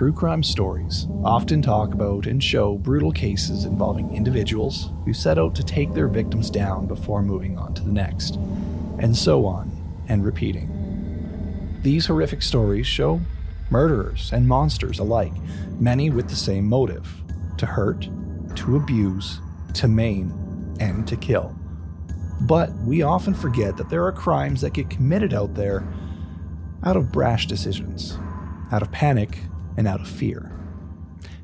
True crime stories often talk about and show brutal cases involving individuals who set out to take their victims down before moving on to the next, and so on and repeating. These horrific stories show murderers and monsters alike, many with the same motive to hurt, to abuse, to maim, and to kill. But we often forget that there are crimes that get committed out there out of brash decisions, out of panic, and out of fear.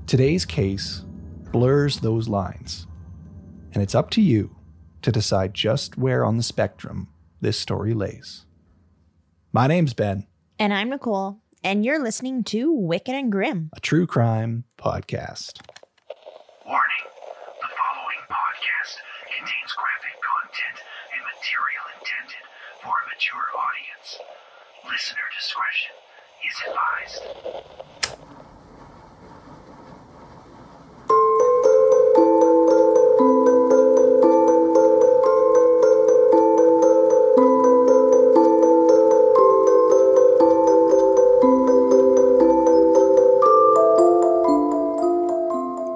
Today's case blurs those lines, and it's up to you to decide just where on the spectrum this story lays. My name's Ben, And I'm Nicole, and you're listening to Wicked and Grim. a true crime podcast. Warning the following podcast contains graphic content and material intended for a mature audience. Listener discretion is advised.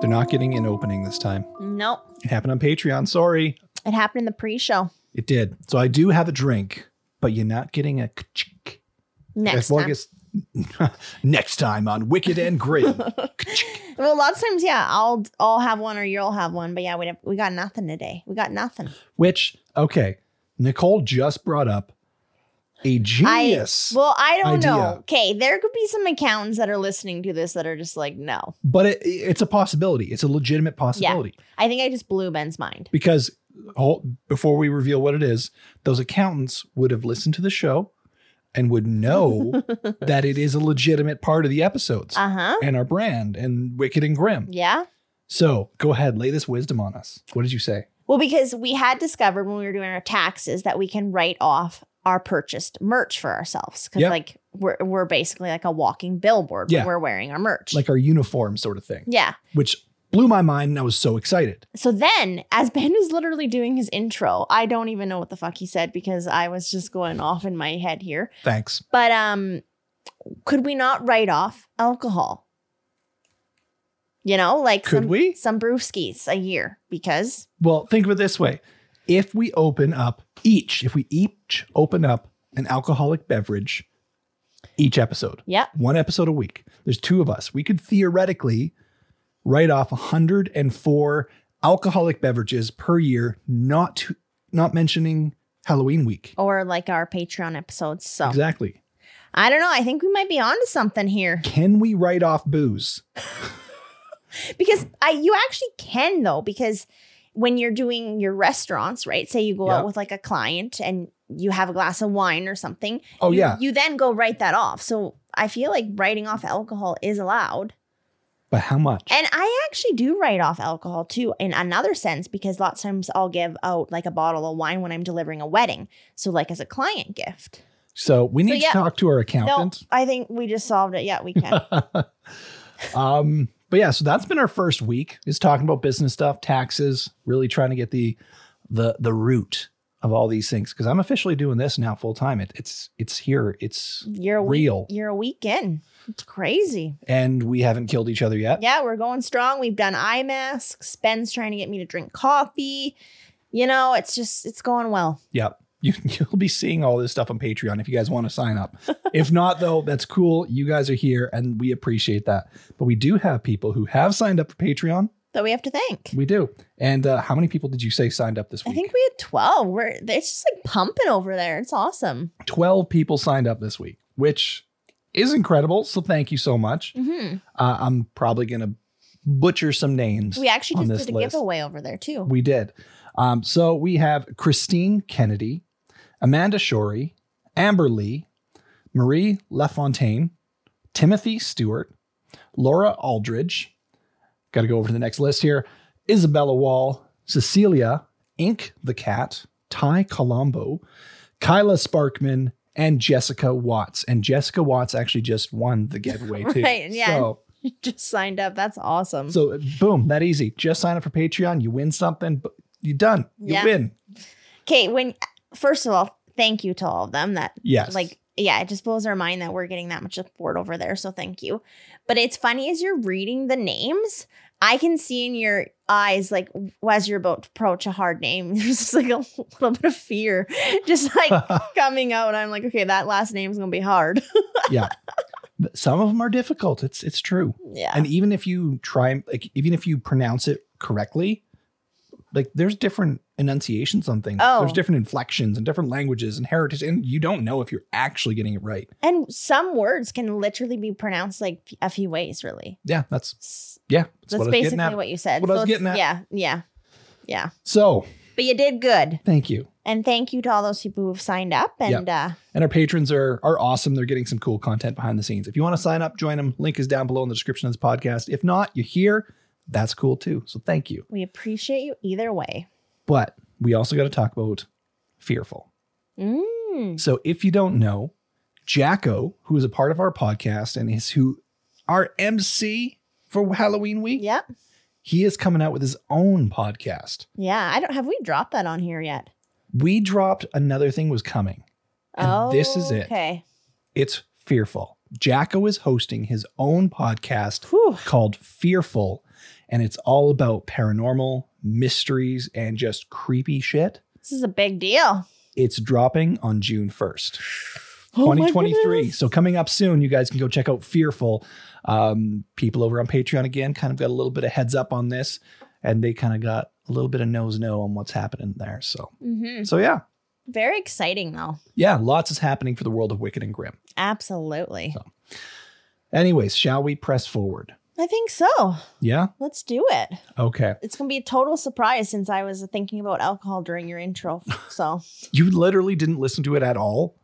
They're not getting an opening this time. Nope. It happened on Patreon. Sorry. It happened in the pre show. It did. So I do have a drink, but you're not getting a ka-chink. Next Well, I time. guess- next time on Wicked and Grim. Well, lots of times, yeah, I'll I'll have one or you'll have one, but yeah, we we got nothing today. We got nothing. Which, okay, Nicole just brought up a genius. I well, I don't know. Okay, there could be some accountants that are listening to this that are just like, no. but it, it's a possibility. It's a legitimate possibility. I think I just blew Ben's mind. Because oh, before we reveal what it is, those accountants would have listened to the show and would know that it is a legitimate part of the episodes Uh huh. and our brand and Wicked and Grim. Yeah. So go ahead, lay this wisdom on us. What did you say? Well, because we had discovered when we were doing our taxes that we can write off our purchased merch for ourselves because Yeah. like we're we're basically like a walking billboard Yeah. when we're wearing our merch. Like our uniform sort of thing, yeah. which blew my mind and I was so excited. So then, as Ben is literally doing his intro, I don't even know what the fuck he said because I was just going off in my head here. Thanks. But um, could we not write off alcohol? You know, like Could some, we? some brewskis a year because Well, think of it this way. If we open up each, if we each open up an alcoholic beverage each episode, yeah, one episode a week, there's two of us. We could theoretically write off 104 alcoholic beverages per year, not not mentioning Halloween week. or like our Patreon episodes. So Exactly. I don't know. I think we might be onto something here Can we write off booze? because I you actually can though because when you're doing your restaurants, right? Say you go Yeah. out with like a client and you have a glass of wine or something. Oh, you- yeah. You then go write that off. So I feel like writing off alcohol is allowed. But how much? And I actually do write off alcohol too in another sense because lots of times I'll give out like a bottle of wine when I'm delivering a wedding. So like as a client gift. so we need yeah. to talk to our No, accountant. I think we just solved it. Yeah, we can. um, but yeah, so that's been our first week is talking about business stuff, taxes, really trying to get the the the root of all these things because I'm officially doing this now full time. It, it's it's here. It's You're a week, real, You're a week in. It's crazy. and we haven't killed each other yet. Yeah, we're going strong. We've done eye masks. Ben's trying to get me to drink coffee. You know, it's just it's going well. Yep. You, you'll be seeing all this stuff on Patreon if you guys want to sign up. if not, though, that's cool. You guys are here and we appreciate that. But we do have people who have signed up for Patreon. That we have to thank. We do. And uh, how many people did you say signed up this week? I think we had 12. We're it's just like pumping over there. It's awesome. 12 people signed up this week, which is incredible. So thank you so much. hmm Uh, I'm probably going to butcher some names. We actually just this did a list. giveaway over there too. We did. Um, so we have Christine Kennedy, Amanda Shorey, Amber Lee, Marie LaFontaine, Timothy Stewart, Laura Aldridge. Got to go over to the next list here. Isabella Wall, Cecilia, Ink the Cat, Ty Colombo, Kyla Sparkman, and Jessica Watts. And Jessica Watts actually just won the giveaway too. Right, yeah. So, Just signed up. That's awesome. so boom, that easy. Just sign up for Patreon. You win something. but You done. You Yeah. win. Okay, when first of all, thank you to all of them that Yes. like yeah, it just blows our mind that we're getting that much support over there. So thank you. But it's funny as you're reading the names, I can see in your eyes, like as you're about to approach a hard name, there's just like a little bit of fear just like coming out. I'm like, okay, that last name's gonna be hard. yeah. But Some of them are difficult. It's it's true. yeah. And even if you try, like, even if you pronounce it correctly, like, there's different enunciations on things. Oh. There's different inflections and different languages and heritage, and you don't know if you're actually getting it right. and some words can literally be pronounced like a few ways, really. Yeah, that's yeah. That's, That's what I was getting basically at. what you said. what I was getting at. Yeah, yeah, yeah. So, But you did good. thank you. And thank you to all those people who've signed up. And uh And our patrons are are awesome. They're getting some cool content behind the scenes. If you want to sign up, join them. Link is down below in the description of this podcast. If not, you're here. That's cool too. So thank you. we appreciate you either way. But we also got to talk about Fearful. Mm. So if you don't know, Jacko, who is a part of our podcast and is who our MC for Halloween week, Yep. he is coming out with his own podcast. Yeah. I don't have we dropped that on here yet. We dropped another thing was coming. And oh this is it. Okay. It's Fearful. Jacko is hosting his own podcast Whew. called Fearful, and it's all about paranormal mysteries and just creepy shit. This is a big deal. It's dropping on June 1st. Oh 2023. goodness. so coming up soon, you guys can go check out Fearful. Um, people over on Patreon again kind of got a little bit of heads up on this, and they kind of got a little bit of nose know on what's happening there. So, Mhm. so yeah, Very exciting though. yeah, lots is happening for the world of Wicked and Grim. Absolutely. So. Anyways, shall we press forward? I think so. Yeah. Let's do it. Okay. It's gonna be a total surprise since I was thinking about alcohol during your intro. So You literally didn't listen to it at all.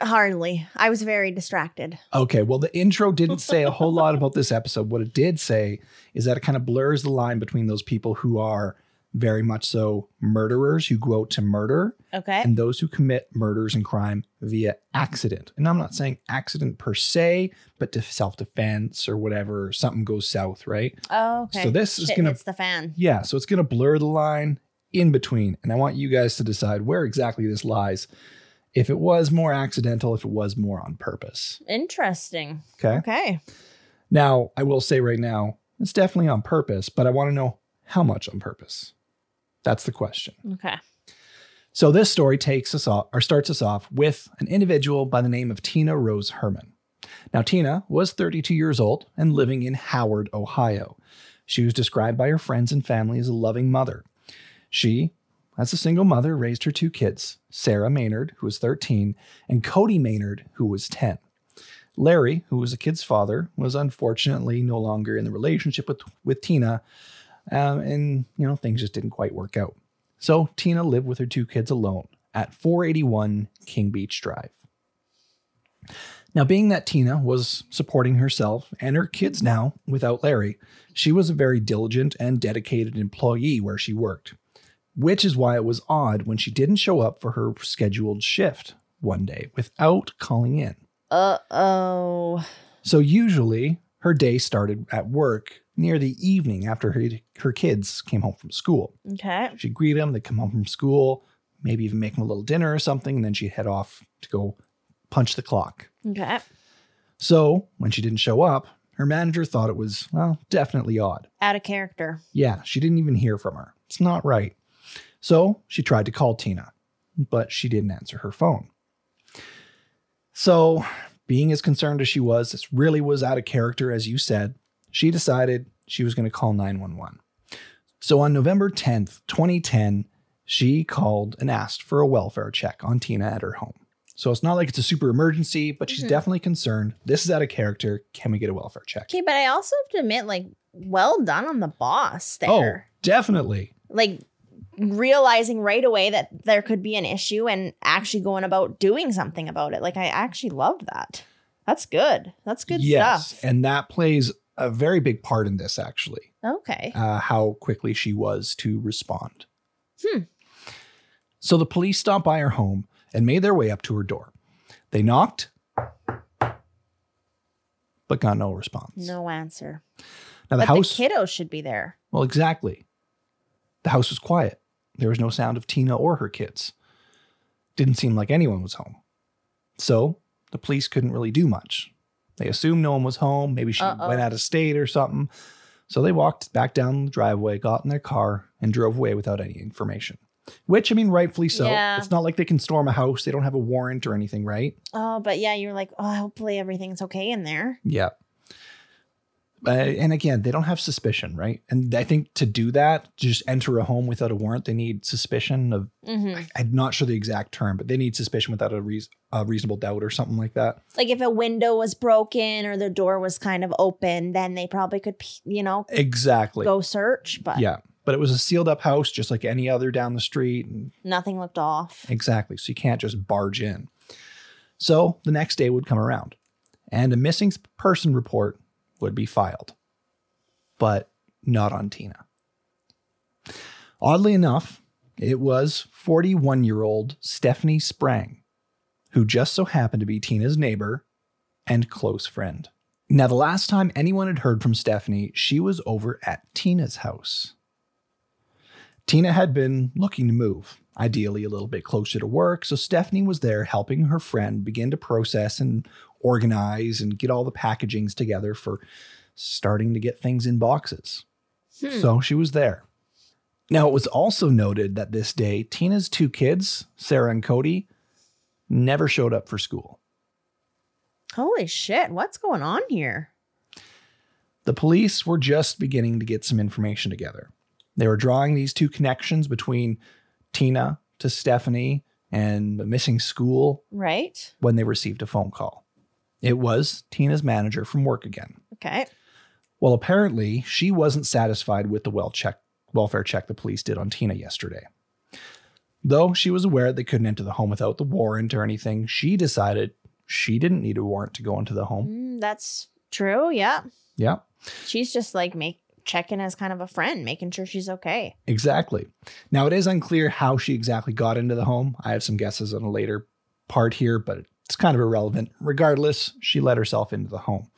hardly. I was very distracted. Okay, well, the intro didn't say a whole lot about this episode. What it did say is that it kind of blurs the line between those people who are very much so murderers who go out to murder Okay. and those who commit murders and crime via accident. And I'm not saying accident per se, but to self defense or whatever, something goes south, right? Oh, okay. So this is gonna- hits the fan. Yeah, so it's going to blur the line in between. And I want you guys to decide where exactly this lies. If it was more accidental, if it was more on purpose. Interesting. Okay. Okay. Now, I will say right now, it's definitely on purpose, but I want to know how much on purpose. That's the question. Okay. So this story takes us off or starts us off with an individual by the name of Tina Rose Herrmann. Now, Tina was 32 years old and living in Howard, Ohio. She was described by her friends and family as a loving mother. She, as a single mother, raised her two kids, Sarah Maynard, who was 13, and Cody Maynard, who was 10. Larry, who was the kid's father, was unfortunately no longer in the relationship with, with Tina, um, and you know things just didn't quite work out. So Tina lived with her two kids alone at 481 King Beach Drive. Now, being that Tina was supporting herself and her kids now without Larry, she was a very diligent and dedicated employee where she worked, which is why it was odd when she didn't show up for her scheduled shift one day without calling in. Uh oh. So usually her day started at work near the evening after her, kids came home from school. Okay. She'd greet them, they'd come home from school, maybe even make them a little dinner or something, and then she'd head off to go punch the clock. Okay. So when she didn't show up, her manager thought it was, well, definitely odd. Out of character. Yeah, she didn't even hear from her. It's not right. So she tried to call Tina, but she didn't answer her phone. So, being as concerned as she was, this really was out of character, as you said, she decided she was going to call 911. So, on November 10th, 2010, she called and asked for a welfare check on Tina at her home. So, it's not like it's a super emergency, but she's Mhm. definitely concerned. This is out of character. Can we get a welfare check? Okay, but I also have to admit, like, well done on the boss there. Oh, definitely. Like, realizing right away that there could be an issue and actually going about doing something about it. Like I actually love that. That's good. That's good yes, stuff. and that plays a very big part in this actually. Okay. uh, how quickly she was to respond. Hmm. So the police stopped by her home and made their way up to her door. They knocked, but got no response. No answer. Now the but house, the kiddos should be there. well, exactly. The house was quiet. There was no sound of Tina or her kids. Didn't seem like anyone was home. So the police couldn't really do much. They assumed no one was home. Maybe she Uh-oh. went out of state or something. So they walked back down the driveway, got in their car, and drove away without any information. Which, I mean, rightfully so. Yeah. It's not like they can storm a house. They don't have a warrant or anything, right? Oh, but yeah, you're like, oh, hopefully everything's okay in there. Yeah. Uh, and again, they don't have suspicion, right? And I think to do that, just enter a home without a warrant, they need suspicion of, hmm I'm not sure the exact term, but they need suspicion without a, reas a reasonable doubt or something like that. Like if a window was broken or the door was kind of open, then they probably could, you know, Exactly. go search. But Yeah. But it was a sealed up house, just like any other down the street. And nothing looked off. exactly. So you can't just barge in. So the next day would come around and a missing person report would be filed, but not on Tina. Oddly enough, it was 41 year old Stephanie Sprang, who just so happened to be Tina's neighbor and close friend. Now, the last time anyone had heard from Stephanie, she was over at Tina's house. Tina had been looking to move, ideally a little bit closer to work, so Stephanie was there helping her friend begin to process and organize and get all the packagings together for starting to get things in boxes. Hmm. So she was there. Now, it was also noted that this day, Tina's two kids, Sarah and Cody, never showed up for school. Holy shit, what's going on here? The police were just beginning to get some information together. They were drawing these two connections between Tina to Stephanie and the missing school Right? when they received a phone call. It was Tina's manager from work again. Okay. Well, apparently, she wasn't satisfied with the well check, welfare check the police did on Tina yesterday. Though she was aware they couldn't enter the home without the warrant or anything, she decided she didn't need a warrant to go into the home. Mm, that's true. Yeah. Yeah, She's just like make checking as kind of a friend, making sure she's okay. exactly. Now, it is unclear how she exactly got into the home. I have some guesses on a later part here, but it's kind of irrelevant. Regardless, she let herself into the home.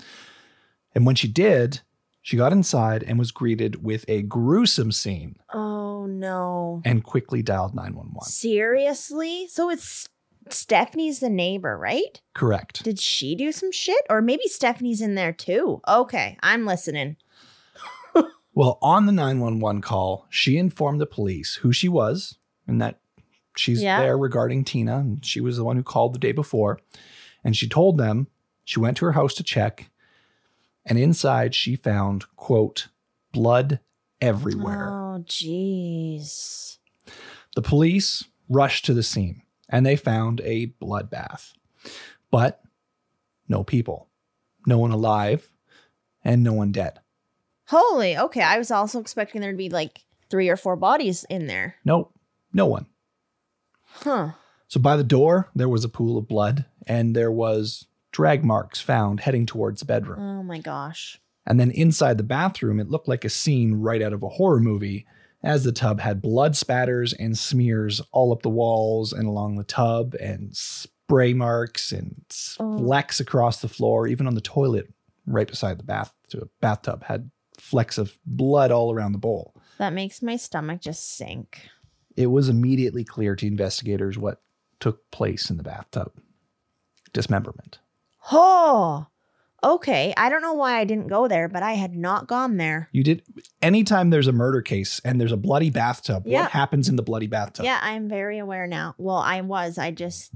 And when she did, she got inside and was greeted with a gruesome scene Oh no. and quickly dialed 911. Seriously? So it's Stephanie's the neighbor, right? Correct. Did she do some shit? Or maybe Stephanie's in there too. Okay, I'm listening. Well, on the 911 call, she informed the police who she was and that she's Yeah. there regarding Tina. And she was the one who called the day before. And she told them she went to her house to check. And inside, she found, quote, blood everywhere. Oh, jeez. The police rushed to the scene and they found a bloodbath, but no people, no one alive, and no one dead. Holy, okay. I was also expecting there to be like three or four bodies in there. Nope, no one. Huh. So by the door, there was a pool of blood and there was drag marks found heading towards the bedroom. Oh my gosh. And then inside the bathroom, it looked like a scene right out of a horror movie, as the tub had blood spatters and smears all up the walls and along the tub, and spray marks and Oh. flecks across the floor, even on the toilet right beside the bath bathtub had flecks of blood all around the bowl. That makes my stomach just sink. It was immediately clear to investigators what took place in the bathtub. Dismemberment. Oh, okay. I don't know why I didn't go there, but I had not gone there. You did anytime there's a murder case and there's a bloody bathtub, Yeah. what happens in the bloody bathtub? Yeah, I'm very aware now. Well, I was. I just,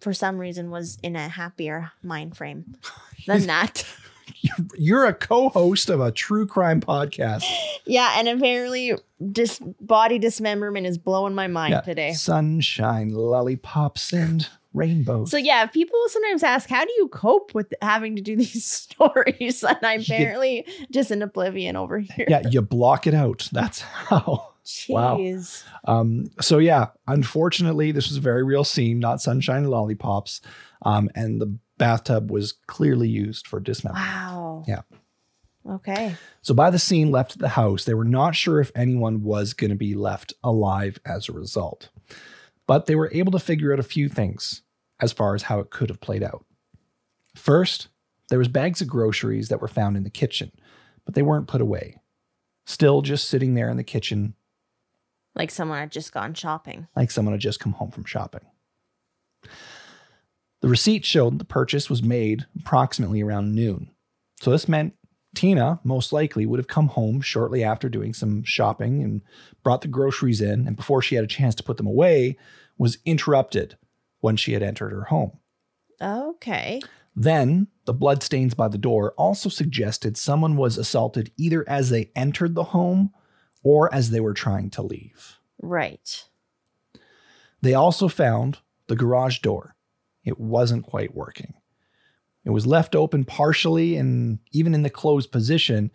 for some reason, was in a happier mind frame than that. You're a co-host of a true crime podcast. yeah, and apparently, dis- body dismemberment is blowing my mind Yeah. today. Sunshine, lollipops, and rainbows. So yeah, people sometimes ask, "How do you cope with having to do these stories?" And I'm apparently just in oblivion over here. yeah, you block it out. That's how. Wow. Jeez. Um, so yeah, unfortunately, this was a very real scene, not sunshine and lollipops. Um, and the bathtub was clearly used for dismemberment. Wow. Yeah. Okay. So by the scene left the house, they were not sure if anyone was going to be left alive as a result. But they were able to figure out a few things as far as how it could have played out. First, there was bags of groceries that were found in the kitchen, but they weren't put away. Still just sitting there in the kitchen Like someone had just gone shopping. like someone had just come home from shopping. The receipt showed the purchase was made approximately around noon. So this meant Tina most likely would have come home shortly after doing some shopping and brought the groceries in, and before she had a chance to put them away, was interrupted when she had entered her home. Okay. Then the bloodstains by the door also suggested someone was assaulted either as they entered the home or as they were trying to leave. Right. They also found the garage door. It wasn't quite working. It was left open partially, and even in the closed position,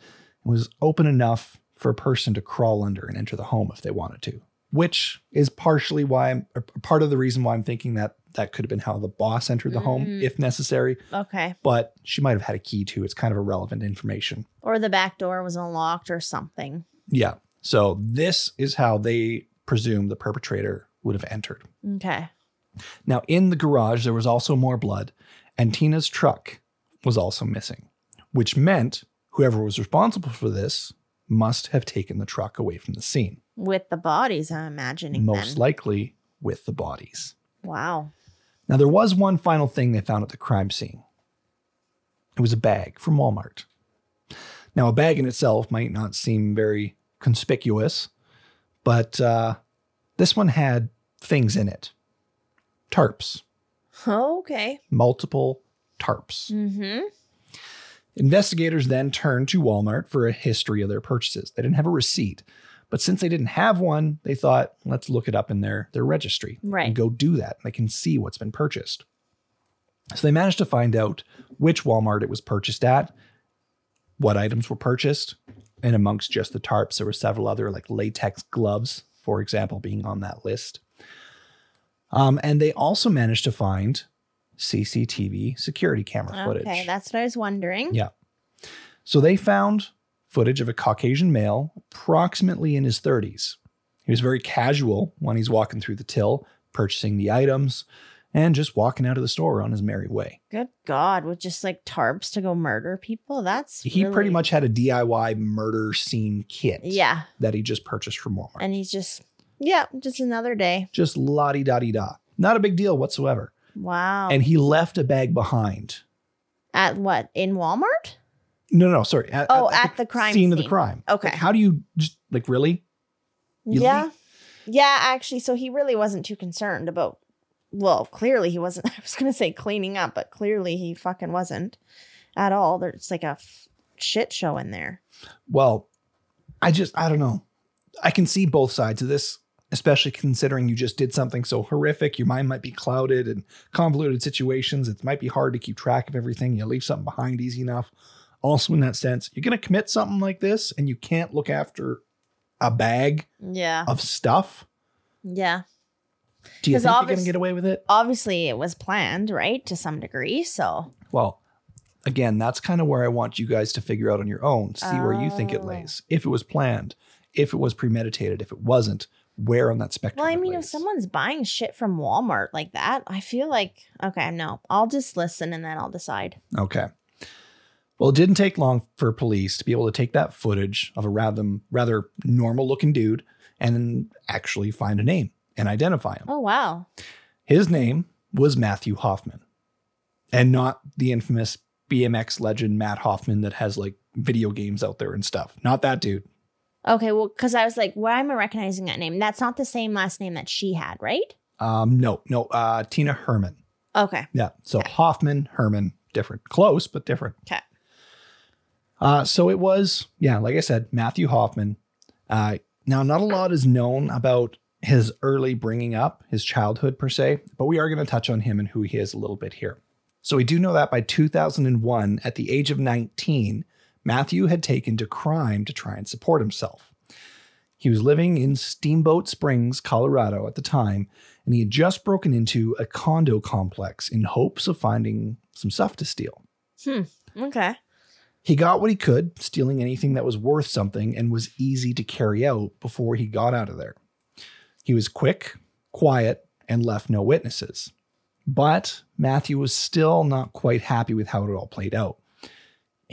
it was open enough for a person to crawl under and enter the home if they wanted to. Which is partially why I'm or part of the reason why I'm thinking that that could have been how the boss entered the home Mm. if necessary. Okay. But she might have had a key too. It's kind of irrelevant information. Or the back door was unlocked or something. Yeah. So this is how they presume the perpetrator would have entered. Okay. Now, in the garage, there was also more blood, and Tina's truck was also missing, which meant whoever was responsible for this must have taken the truck away from the scene, With the bodies, I'm imagining. most then. likely with the bodies. Wow. Now, there was one final thing they found at the crime scene it was a bag from Walmart. Now, a bag in itself might not seem very conspicuous, but uh, this one had things in it tarps, Okay. multiple tarps. Mm-hmm. Investigators then turned to Walmart for a history of their purchases. They didn't have a receipt, but since they didn't have one, they thought, let's look it up in their, their registry Right. and go do that. They can see what's been purchased. So they managed to find out which Walmart it was purchased at, what items were purchased, and amongst just the tarps, there were several other like latex gloves, for example, being on that list. Um, and they also managed to find CCTV security camera footage. Okay, that's what I was wondering. Yeah. So they found footage of a Caucasian male, approximately in his 30s. He was very casual when he's walking through the till, purchasing the items, and just walking out of the store on his merry way. Good God, with just like tarps to go murder people. That's He really- pretty much had a DIY murder scene kit yeah, that he just purchased from Walmart. and he's just yeah, just another day. just la di da di da. Not a big deal whatsoever. Wow. And he left a bag behind. at what in Walmart? No, no, sorry. At, Oh, at the crime scene of the crime. Okay. Like, how do you just like really? You yeah, leave- yeah. Actually, so he really wasn't too concerned about. Well, clearly he wasn't. I was gonna say cleaning up, but clearly he fucking wasn't at all. There's like a f- shit show in there. Well, I just I don't know. I can see both sides of this, especially considering you just did something so horrific. Your mind might be clouded and convoluted situations. It might be hard to keep track of everything. You leave something behind easy enough. Also, in that sense, you're going to commit something like this and you can't look after a bag Yeah, of stuff. yeah. Do you think you're going to get away with it? Obviously, it was planned, right, to some degree. So Well, again, that's kind of where I want you guys to figure out on your own, see where you think it Oh. lays. If it was planned, if it was premeditated, if it wasn't, where on that spectrum? Well, I mean, if someone's buying shit from Walmart like that, I feel like okay, no, I'll just listen and then I'll decide. Okay. Well, it didn't take long for police to be able to take that footage of a rather rather normal looking dude and actually find a name and identify him. Oh wow, His name was Matthew Hoffman, and not the infamous BMX legend Matt Hoffman that has like video games out there and stuff. Not that dude. Okay, well, because I was like, why am I recognizing that name? That's not the same last name that she had, right? Um, no, no, uh, Tina Herrmann. Okay, Yeah. So Okay. Hoffman, Herrmann, different. Close, but different. Okay. Uh, so it was, yeah, like I said, Matthew Hoffman. Uh, now, not a lot is known about his early bringing up, his childhood per se, but we are going to touch on him and who he is a little bit here. So we do know that by 2001, at the age of 19, Matthew had taken to crime to try and support himself. He was living in Steamboat Springs, Colorado at the time, and he had just broken into a condo complex in hopes of finding some stuff to steal. Hmm. Okay. He got what he could, stealing anything that was worth something and was easy to carry out before he got out of there. He was quick, quiet, and left no witnesses. But Matthew was still not quite happy with how it all played out.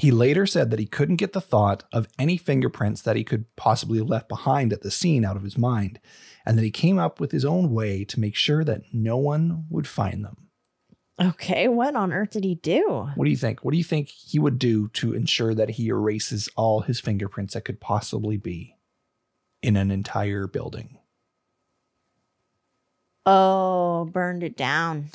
He later said that he couldn't get the thought of any fingerprints that he could possibly have left behind at the scene out of his mind, and that he came up with his own way to make sure that no one would find them. Okay. What on earth did he do? What do you think? What do you think he would do to ensure that he erases all his fingerprints that could possibly be in an entire building? Oh, burned it down.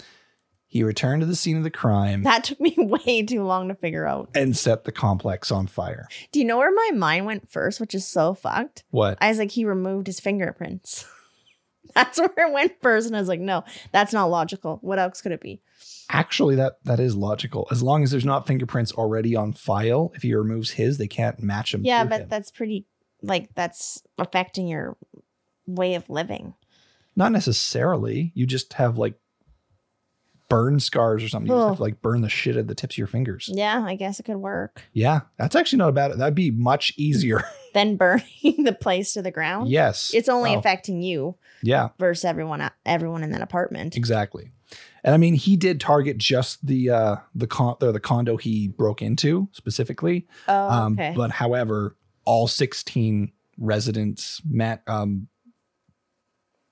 He returned to the scene of the crime That took me way too long to figure out. and set the complex on fire. Do you know where my mind went first, which is so fucked? What? I was like, he removed his fingerprints. That's where it went first. And I was like, no, that's not logical. What else could it be? Actually, that that is logical. As long as there's not fingerprints already on file, if he removes his, they can't match him. Yeah, but him. that's pretty, like, that's affecting your way of living. not necessarily. You just have like burn scars or something. You just have to like burn the shit at the tips of your fingers. Yeah, I guess it could work. Yeah, that's actually not bad. That'd be much easier. Then burning the place to the ground. yes, It's only Oh, affecting you yeah. versus everyone everyone in that apartment. Exactly. And I mean, he did target just the uh the con or the condo he broke into specifically. Oh, um, okay. But however, all 16 residents met um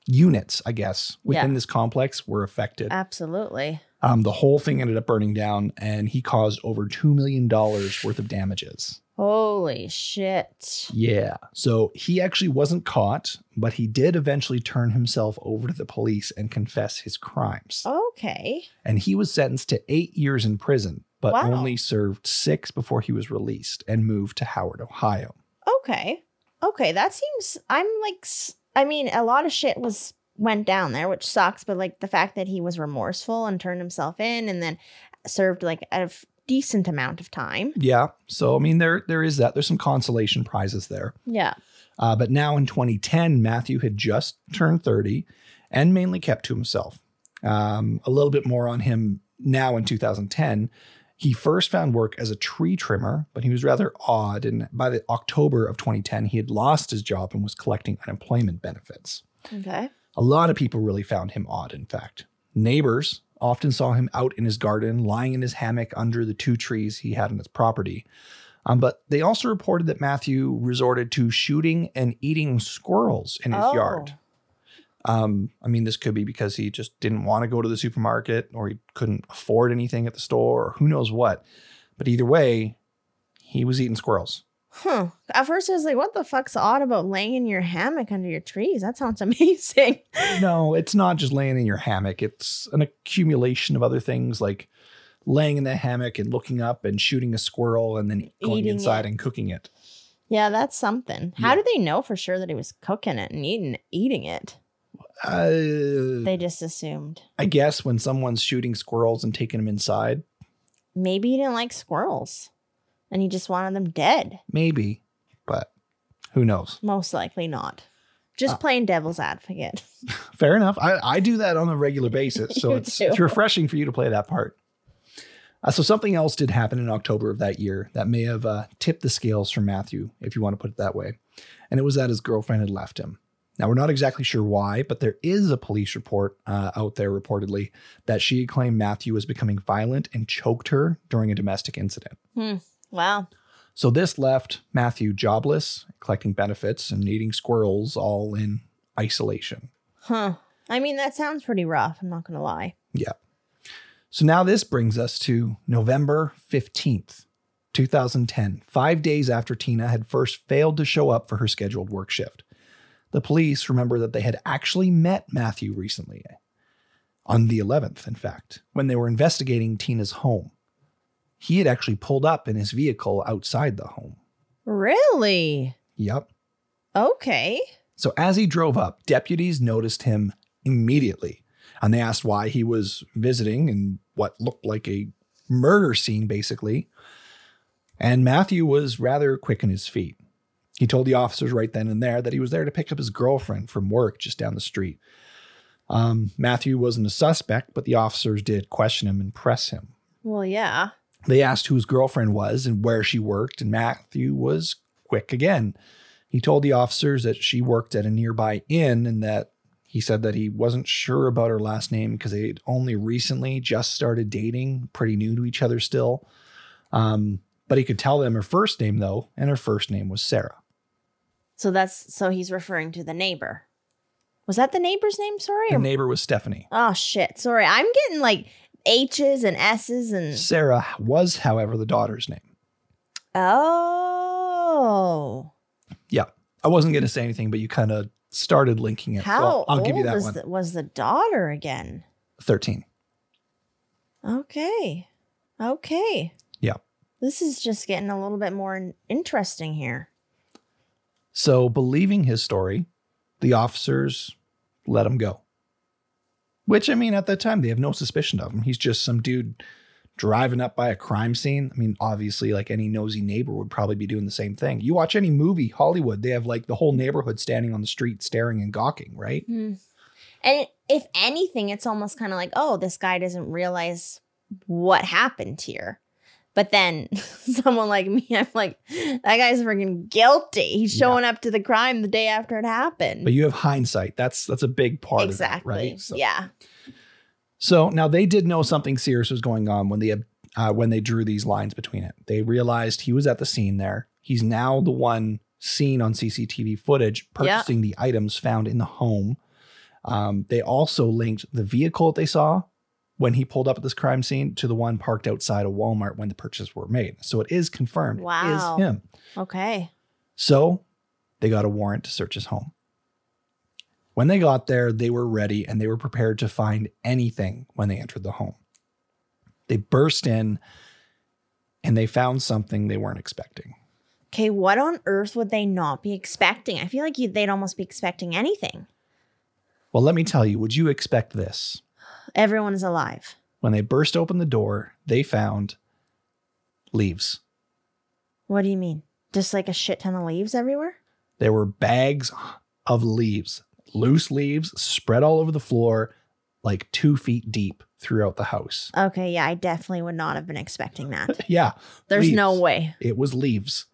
units, I guess, within Yeah. this complex were affected. Absolutely. Um, the whole thing ended up burning down, and he caused over two million dollars worth of damages. Holy shit. Yeah. So he actually wasn't caught, but he did eventually turn himself over to the police and confess his crimes. Okay. and he was sentenced to eight years in prison, but Wow. only served six before he was released and moved to Howard, Ohio. Okay. Okay. That seems, I'm like, I mean, a lot of shit was, went down there, which sucks, but like the fact that he was remorseful and turned himself in and then served like a f- decent amount of time. Yeah, so I mean, there there is that. There's some consolation prizes there. Yeah. Uh, but now in 2010, Matthew had just turned 30 and mainly kept to himself. Um, a little bit more on him now in 2010. He first found work as a tree trimmer, but he was rather odd. And by the October of 2010, he had lost his job and was collecting unemployment benefits. Okay. A lot of people really found him odd, in fact. Neighbors often saw him out in his garden, lying in his hammock under the two trees he had on his property. Um, but they also reported that Matthew resorted to shooting and eating squirrels in his Oh. yard. Um, I mean, this could be because he just didn't want to go to the supermarket or he couldn't afford anything at the store or who knows what. But either way, he was eating squirrels. Huh. At first, I was like, what the fuck's odd about laying in your hammock under your trees? That sounds amazing. no, it's not just laying in your hammock. It's an accumulation of other things like laying in the hammock and looking up and shooting a squirrel and then going Eating inside it. and cooking it. yeah, that's something. How Yeah. do they know for sure that he was cooking it and eating eating it? Uh, They just assumed. I guess when someone's shooting squirrels and taking them inside, Maybe he didn't like squirrels and he just wanted them dead. maybe, but who knows? Most likely not. Just Uh, plain devil's advocate. Fair enough. I, I do that on a regular basis, so it's, do. it's refreshing for you to play that part. Uh, so something else did happen in October of that year that may have uh, tipped the scales for Matthew, if you want to put it that way, and it was that his girlfriend had left him. Now we're not exactly sure why, but there is a police report uh, out there reportedly that she claimed Matthew was becoming violent and choked her during a domestic incident. Wow. So this left Matthew jobless, collecting benefits, and eating squirrels, all in isolation. Huh. I mean, that sounds pretty rough. I'm not going to lie. Yeah. So now this brings us to November 15th, 2010, five days after Tina had first failed to show up for her scheduled work shift. The police remember that they had actually met Matthew recently, on the 11th, in fact, when they were investigating Tina's home. He had actually pulled up in his vehicle outside the home. Really? Yep. Okay. So as he drove up, deputies noticed him immediately and they asked why he was visiting in what looked like a murder scene, basically. And Matthew was rather quick on his feet. He told the officers right then and there that he was there to pick up his girlfriend from work just down the street. Um, Matthew wasn't a suspect, but the officers did question him and press him. Well, yeah. They asked who his girlfriend was and where she worked, and Matthew was quick again. He told the officers that she worked at a nearby inn and that he said that he wasn't sure about her last name because they had only recently just started dating, pretty new to each other still. Um, but he could tell them her first name, though, and her first name was Sarah. So that's so he's referring to the neighbor. Was that the neighbor's name? Sorry. The or- neighbor was Stephanie. oh shit. Sorry. I'm getting like H's and S's and Sarah was, however, the daughter's name. oh. Yeah. I wasn't going to say anything, but you kind of started linking it. so How I'll, I'll old give you that was one. The, was the daughter again? 13. Okay. Okay. Yeah. This is just getting a little bit more interesting here. So, believing his story, the officers let him go. Which, I mean, at that time, they have no suspicion of him. He's just some dude driving up by a crime scene. I mean, obviously, like any nosy neighbor would probably be doing the same thing. You watch any movie, Hollywood, they have like the whole neighborhood standing on the street staring and gawking, right? Hmm. And if anything, it's almost kind of like, oh, this guy doesn't realize what happened here. But then someone like me, I'm like, that guy's freaking guilty. He's Yeah. showing up to the crime the day after it happened. But you have hindsight. That's that's a big part exactly. of it, right? So- Yeah. So now they did know something serious was going on when they uh, when they drew these lines between it. They realized he was at the scene there. He's now the one seen on CCTV footage purchasing the items found in the home. Um, they also linked the vehicle that they saw when he pulled up at this crime scene to the one parked outside a Walmart when the purchases were made. So it is confirmed it Wow. is him. Okay. So they got a warrant to search his home. When they got there, they were ready and they were prepared to find anything when they entered the home. They burst in and they found something they weren't expecting. Okay. What on earth would they not be expecting? I feel like you, they'd almost be expecting anything. Well, let me tell you, would you expect this? Everyone's alive. When they burst open the door, they found leaves. What do you mean? Just like a shit ton of leaves everywhere? There were bags of leaves, loose leaves spread all over the floor, like two feet deep throughout the house. Okay. Yeah. I definitely would not have been expecting that. Yeah. There's no way. It was leaves,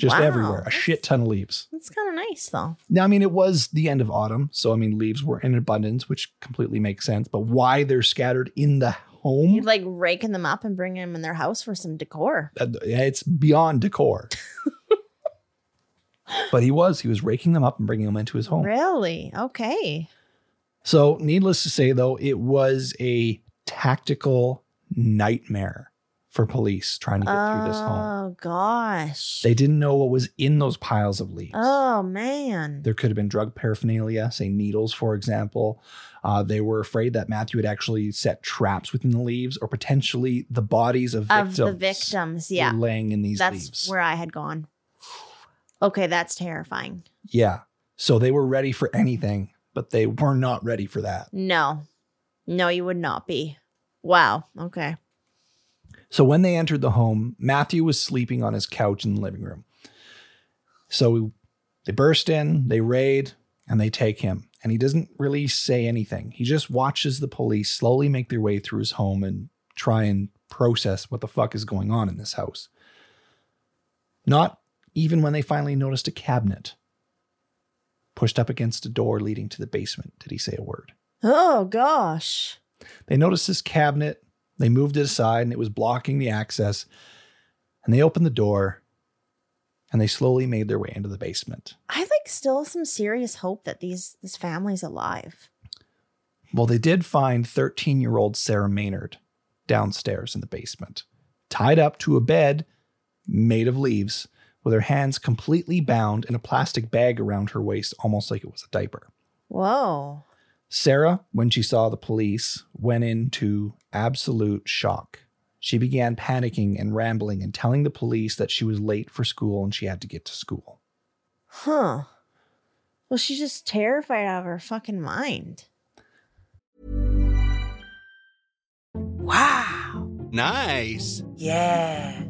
just Wow. everywhere, a shit ton of leaves. That's kind of nice though. Now, I mean, it was the end of autumn, so I mean, leaves were in abundance, which completely makes sense. But why they're scattered in the home? You'd like raking them up and bringing them in their house for some decor. uh, it's beyond decor. but he was, he was raking them up and bringing them into his home. Really? Okay. So, needless to say, though, it was a tactical nightmare for police trying to get through this home. Oh gosh. They didn't know what was in those piles of leaves. oh man. There could have been drug paraphernalia, say needles, for example. Uh, they were afraid that Matthew had actually set traps within the leaves, or potentially the bodies of Of victims, the victims, yeah. laying in these That's leaves. where I had gone. Okay, that's terrifying. yeah, so they were ready for anything, but they were not ready for that. No. No, you would not be. Wow. Okay. So when they entered the home, Matthew was sleeping on his couch in the living room. So they burst in, they raid, and they take him. And he doesn't really say anything. He just watches the police slowly make their way through his home and try and process what the fuck is going on in this house. Not even when they finally noticed a cabinet pushed up against a door leading to the basement did he say a word. Oh gosh. They noticed this cabinet. They moved it aside and it was blocking the access. And they opened the door and they slowly made their way into the basement. I like still some serious hope that these this family's alive. Well, they did find 13 year old Sarah Maynard downstairs in the basement, tied up to a bed made of leaves, with her hands completely bound in a plastic bag around her waist, almost like it was a diaper. Whoa. Sarah, when she saw the police, went into absolute shock. She began panicking and rambling and telling the police that she was late for school and she had to get to school. Huh. Well, she's just terrified out of her fucking mind. Wow. Nice. Yeah.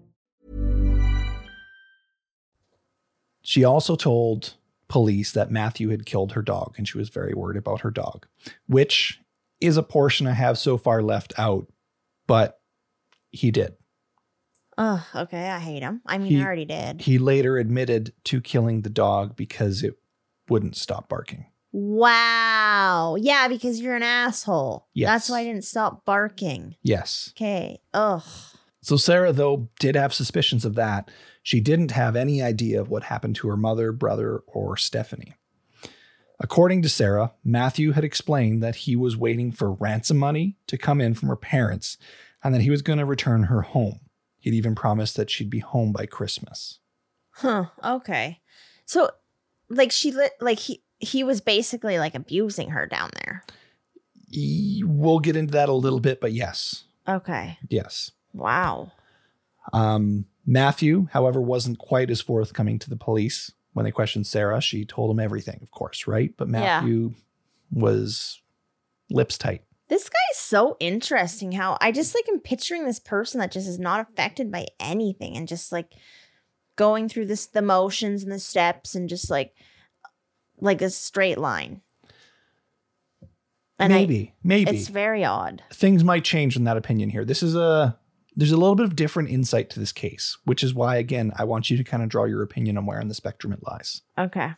She also told police that Matthew had killed her dog and she was very worried about her dog, which is a portion I have so far left out, but he did. Oh, okay. I hate him. I mean, He- I already did. He later admitted to killing the dog because it wouldn't stop barking. Wow. Yeah, because you're an asshole. Yes. That's why I didn't stop barking. Yes. Okay. Ugh. So Sarah, though, did have suspicions of that. She didn't have any idea of what happened to her mother, brother, or Stephanie. According to Sarah, Matthew had explained that he was waiting for ransom money to come in from her parents and that he was going to return her home. He'd even promised that she'd be home by Christmas. Huh. Okay. So, like, she lit, like, he, he was basically like abusing her down there. We'll get into that a little bit, but yes, Okay. yes. Wow. Um, Matthew, however, wasn't quite as forthcoming to the police. When they questioned Sarah, she told him everything, of course, right? But Yeah. Matthew was lips tight. This guy is so interesting. How I just like am picturing this person that just is not affected by anything and just like going through this the motions and the steps and just like like a straight line. And I- maybe, maybe it's very odd. things might change in that opinion here. This is a there's a little bit of different insight to this case, which is why again I want you to kind of draw your opinion on where in the spectrum it lies. Okay.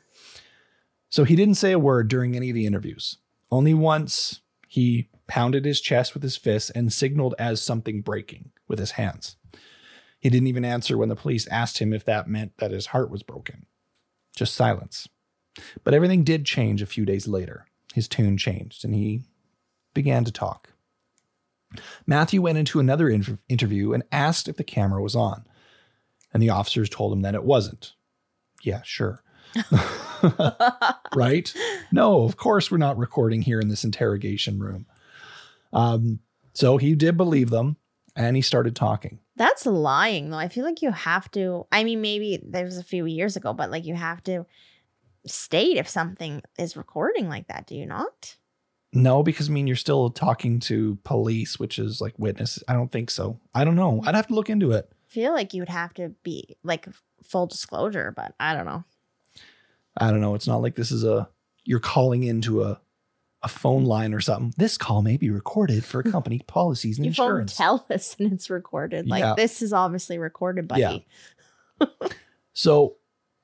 So he didn't say a word during any of the interviews. Only once he pounded his chest with his fists and signaled as something breaking with his hands. He didn't even answer when the police asked him if that meant that his heart was broken. Just silence. But everything did change a few days later. His tune changed and he began to talk. Matthew went into another inter- interview and asked if the camera was on. And the officers told him that it wasn't. Yeah, sure. right? No, of course we're not recording here in this interrogation room. Um, so he did believe them and he started talking. That's lying though. I feel like you have to I mean maybe there was a few years ago, but like you have to state if something is recording like that, do you not? No, because I mean, you're still talking to police, which is like witnesses. I don't think so. I don't know. I'd have to look into it. I feel like you would have to be like full disclosure, but I don't know. I don't know. It's not like this is a, you're calling into a, a phone line or something. This call may be recorded for company policies and You insurance. tell us and it's recorded. Like Yeah. this is obviously recorded, buddy. Yeah. So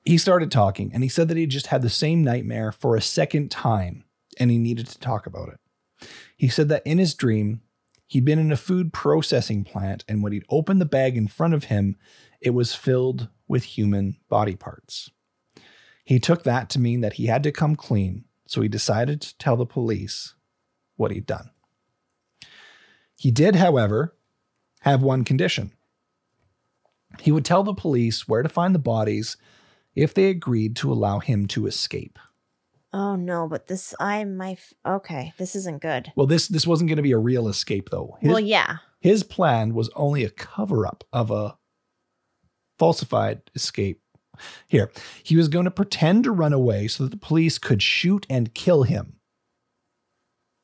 he started talking and he said that he just had the same nightmare for a second time and he needed to talk about it. He said that in his dream, he'd been in a food processing plant and when he'd opened the bag in front of him, it was filled with human body parts. He took that to mean that he had to come clean, so he decided to tell the police what he'd done. He did, however, have one condition. He would tell the police where to find the bodies if they agreed to allow him to escape. Oh no, but this I my f- okay, this isn't good. Well, this this wasn't going to be a real escape though. His, well, yeah. his plan was only a cover up of a falsified escape. Here, he was going to pretend to run away so that the police could shoot and kill him.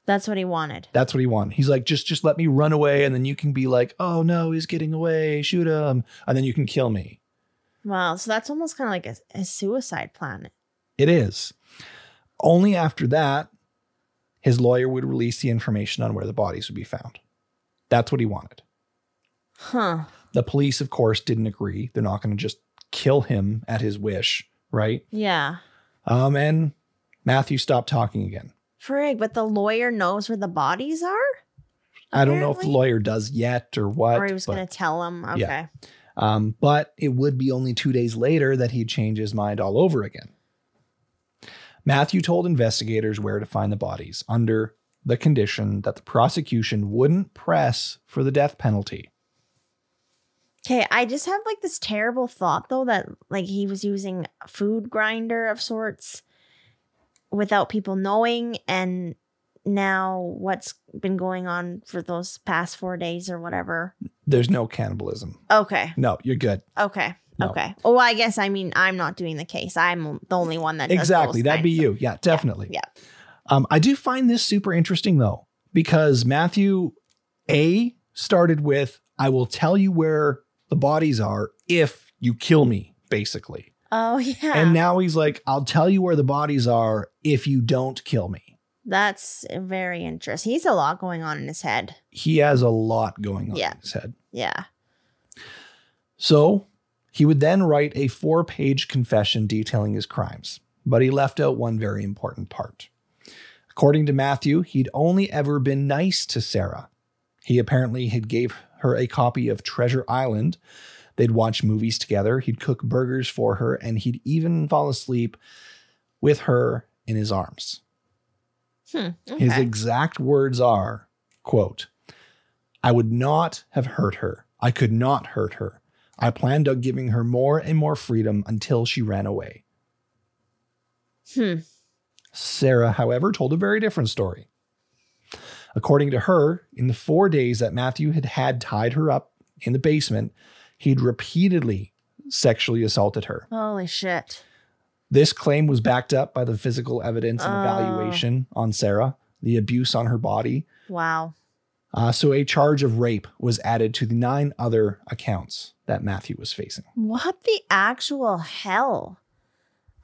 That's what he wanted. That's what he wanted. He's like, just just let me run away, and then you can be like, oh no, he's getting away, shoot him, and then you can kill me. Wow, so that's almost kind of like a, a suicide plan. It is. Only after that, his lawyer would release the information on where the bodies would be found. That's what he wanted. Huh. The police, of course, didn't agree. They're not going to just kill him at his wish, right? Yeah. Um, and Matthew stopped talking again. Frig, but the lawyer knows where the bodies are? I don't know if the lawyer does yet or what. or he was going to tell him. Okay. Yeah. um, but it would be only two days later that he'd change his mind all over again. Matthew told investigators where to find the bodies under the condition that the prosecution wouldn't press for the death penalty. Okay, I just have like this terrible thought though that like he was using a food grinder of sorts without people knowing and now what's been going on for those past 4 days or whatever. There's no cannibalism. Okay. No, you're good. Okay. No. Okay. Well, I guess I mean I'm not doing the case. I'm the only one that does Exactly. That'd be you. Yeah, definitely. Yeah. Um, I do find this super interesting though, because Matthew A started with, I will tell you where the bodies are if you kill me, basically. Oh yeah. And now he's like, I'll tell you where the bodies are if you don't kill me. That's very interesting. He's a lot going on in his head. He has a lot going on Yeah. in his head. Yeah. So he would then write a four page confession detailing his crimes, but he left out one very important part. According to Matthew, he'd only ever been nice to Sarah. He apparently had gave her a copy of Treasure Island. They'd watch movies together, he'd cook burgers for her, and he'd even fall asleep with her in his arms. Hmm. His exact words are, quote, I would not have hurt her. I could not hurt her. I planned on giving her more and more freedom until she ran away. Hmm. Sarah, however, told a very different story. According to her, in the four days that Matthew had had tied her up in the basement, he'd repeatedly sexually assaulted her. Holy shit. This claim was backed up by the physical evidence and Oh. evaluation on Sarah, the abuse on her body, Wow. Uh, so a charge of rape was added to the nine other accounts that Matthew was facing. What the actual hell?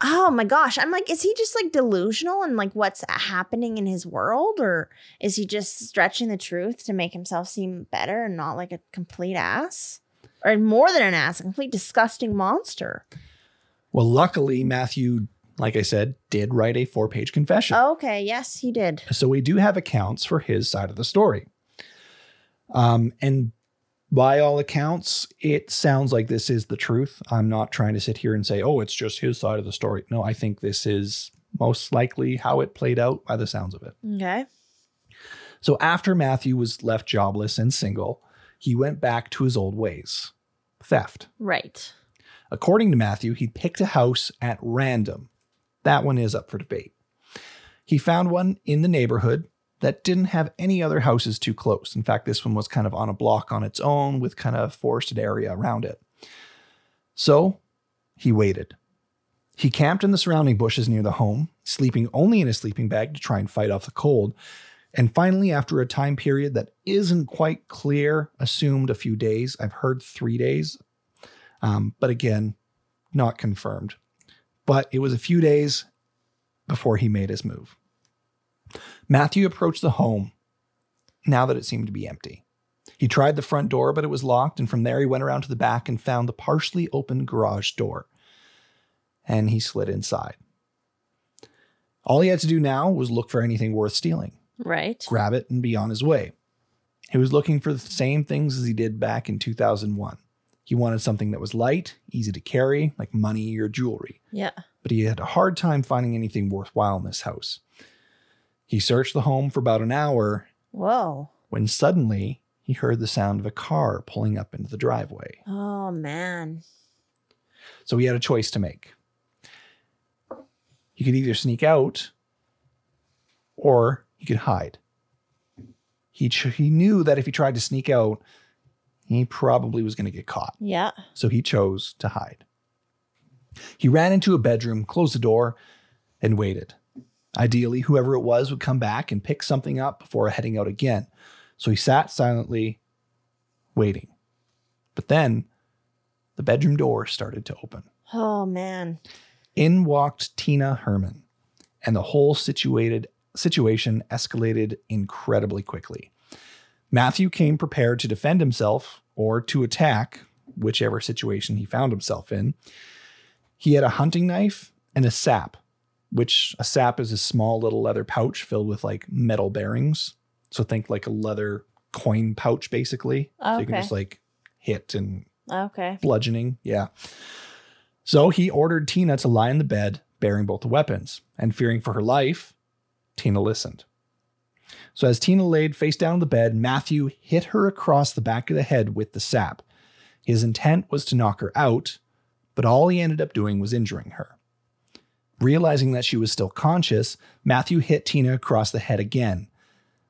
Oh my gosh. I'm like, is he just like delusional and like what's happening in his world? Or is he just stretching the truth to make himself seem better and not like a complete ass? Or more than an ass, a complete disgusting monster. Well, luckily, Matthew, like I said, did write a four page confession. Okay, yes, he did. So we do have accounts for his side of the story. Um, and by all accounts, it sounds like this is the truth. I'm not trying to sit here and say, oh, it's just his side of the story. No, I think this is most likely how it played out by the sounds of it. Okay. So after Matthew was left jobless and single, he went back to his old ways theft. Right. According to Matthew, he picked a house at random. That one is up for debate. He found one in the neighborhood that didn't have any other houses too close. In fact, this one was kind of on a block on its own with kind of forested area around it. So he waited. He camped in the surrounding bushes near the home, sleeping only in a sleeping bag to try and fight off the cold. And finally, after a time period that isn't quite clear, assumed a few days, I've heard three days, um, but again, not confirmed. But it was a few days before he made his move. Matthew approached the home now that it seemed to be empty. He tried the front door, but it was locked, and from there he went around to the back and found the partially open garage door. And he slid inside. All he had to do now was look for anything worth stealing, Right. grab it, and be on his way. He was looking for the same things as he did back in 2001. He wanted something that was light, easy to carry, like money or jewelry Yeah. but he had a hard time finding anything worthwhile in this house. He searched the home for about an hour Whoa. when suddenly he heard the sound of a car pulling up into the driveway. Oh man. So he had a choice to make. He could either sneak out or he could hide. He, ch- he knew that if he tried to sneak out, he probably was going to get caught. Yeah. so he chose to hide. He ran into a bedroom, closed the door, and waited. Ideally, whoever it was would come back and pick something up before heading out again. So he sat silently, waiting. But then the bedroom door started to open. Oh man. In walked Tina Herrmann, and the whole situated situation escalated incredibly quickly. Matthew came prepared to defend himself or to attack, whichever situation he found himself in. He had a hunting knife and a sap, which a sap is a small little leather pouch filled with like metal bearings. So think like a leather coin pouch, basically. So you can just like hit and Okay. bludgeoning. Yeah. So he ordered Tina to lie in the bed, bearing both the weapons, and fearing for her life, Tina listened. So as Tina laid face down on the bed, Matthew hit her across the back of the head with the sap. His intent was to knock her out, but all he ended up doing was injuring her. Realizing that she was still conscious, Matthew hit Tina across the head again.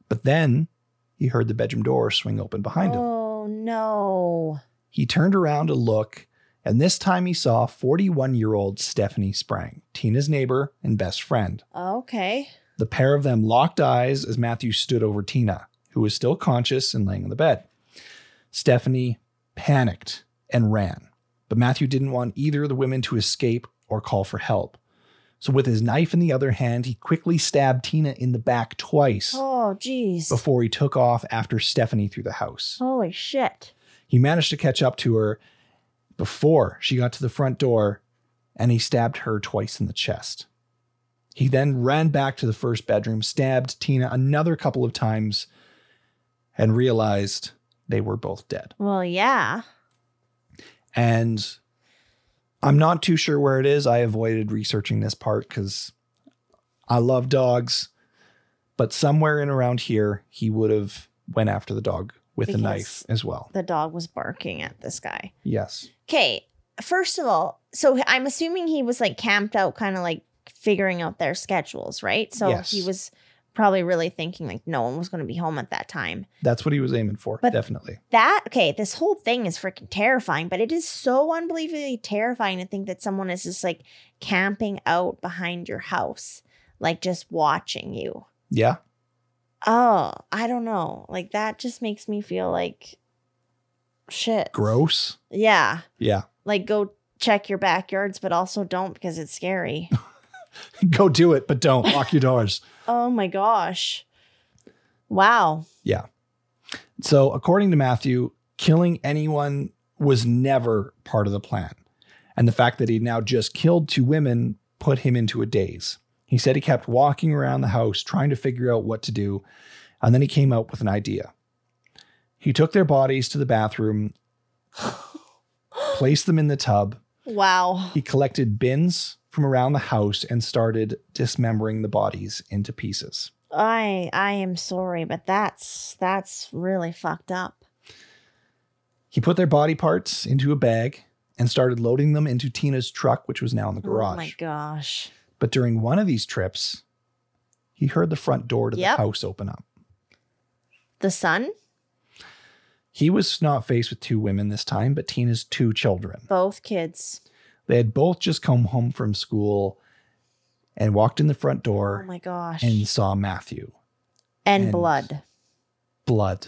But then he heard the bedroom door swing open behind him. Oh no. He turned around to look, and this time he saw 41 year old Stephanie Sprang, Tina's neighbor and best friend. Okay. The pair of them locked eyes as Matthew stood over Tina, who was still conscious and laying on the bed. Stephanie panicked and ran, but Matthew didn't want either of the women to escape or call for help. So, with his knife in the other hand, he quickly stabbed Tina in the back twice Oh jeez. before he took off after Stephanie through the house. Holy shit. He managed to catch up to her before she got to the front door and he stabbed her twice in the chest. He then ran back to the first bedroom, stabbed Tina another couple of times, and realized they were both dead. Well, yeah. And I'm not too sure where it is. I avoided researching this part because I love dogs, but somewhere in around here, he would have went after the dog with a knife as well. The dog was barking at this guy. Yes. Okay. First of all, so I'm assuming he was like camped out, kind of like figuring out their schedules, right? So Yes. he was probably really thinking like no one was going to be home at that time. That's what he was aiming for. But- definitely. That okay, this whole thing is freaking terrifying, but it is so unbelievably terrifying to think that someone is just like camping out behind your house, like just watching you. Yeah. Oh, I don't know. Like that just makes me feel like shit. Gross. Yeah. Yeah. Like go check your backyards, but also don't because it's scary. Go do it, but don't lock your doors. oh my gosh. Wow. Yeah. So, according to Matthew, killing anyone was never part of the plan. And the fact that he now just killed two women put him into a daze. He said he kept walking around the house trying to figure out what to do, and then he came up with an idea. He took their bodies to the bathroom, placed them in the tub. Wow. He collected bins from around the house and started dismembering the bodies into pieces. I I am sorry, but that's that's really fucked up. He put their body parts into a bag and started loading them into Tina's truck, which was now in the garage. Oh my gosh. but during one of these trips, he heard the front door to Yep. the house open up. The son? He was not faced with two women this time, but Tina's two children. Both kids. They had both just come home from school and walked in the front door. Oh my gosh. and saw Matthew. and and- blood. blood.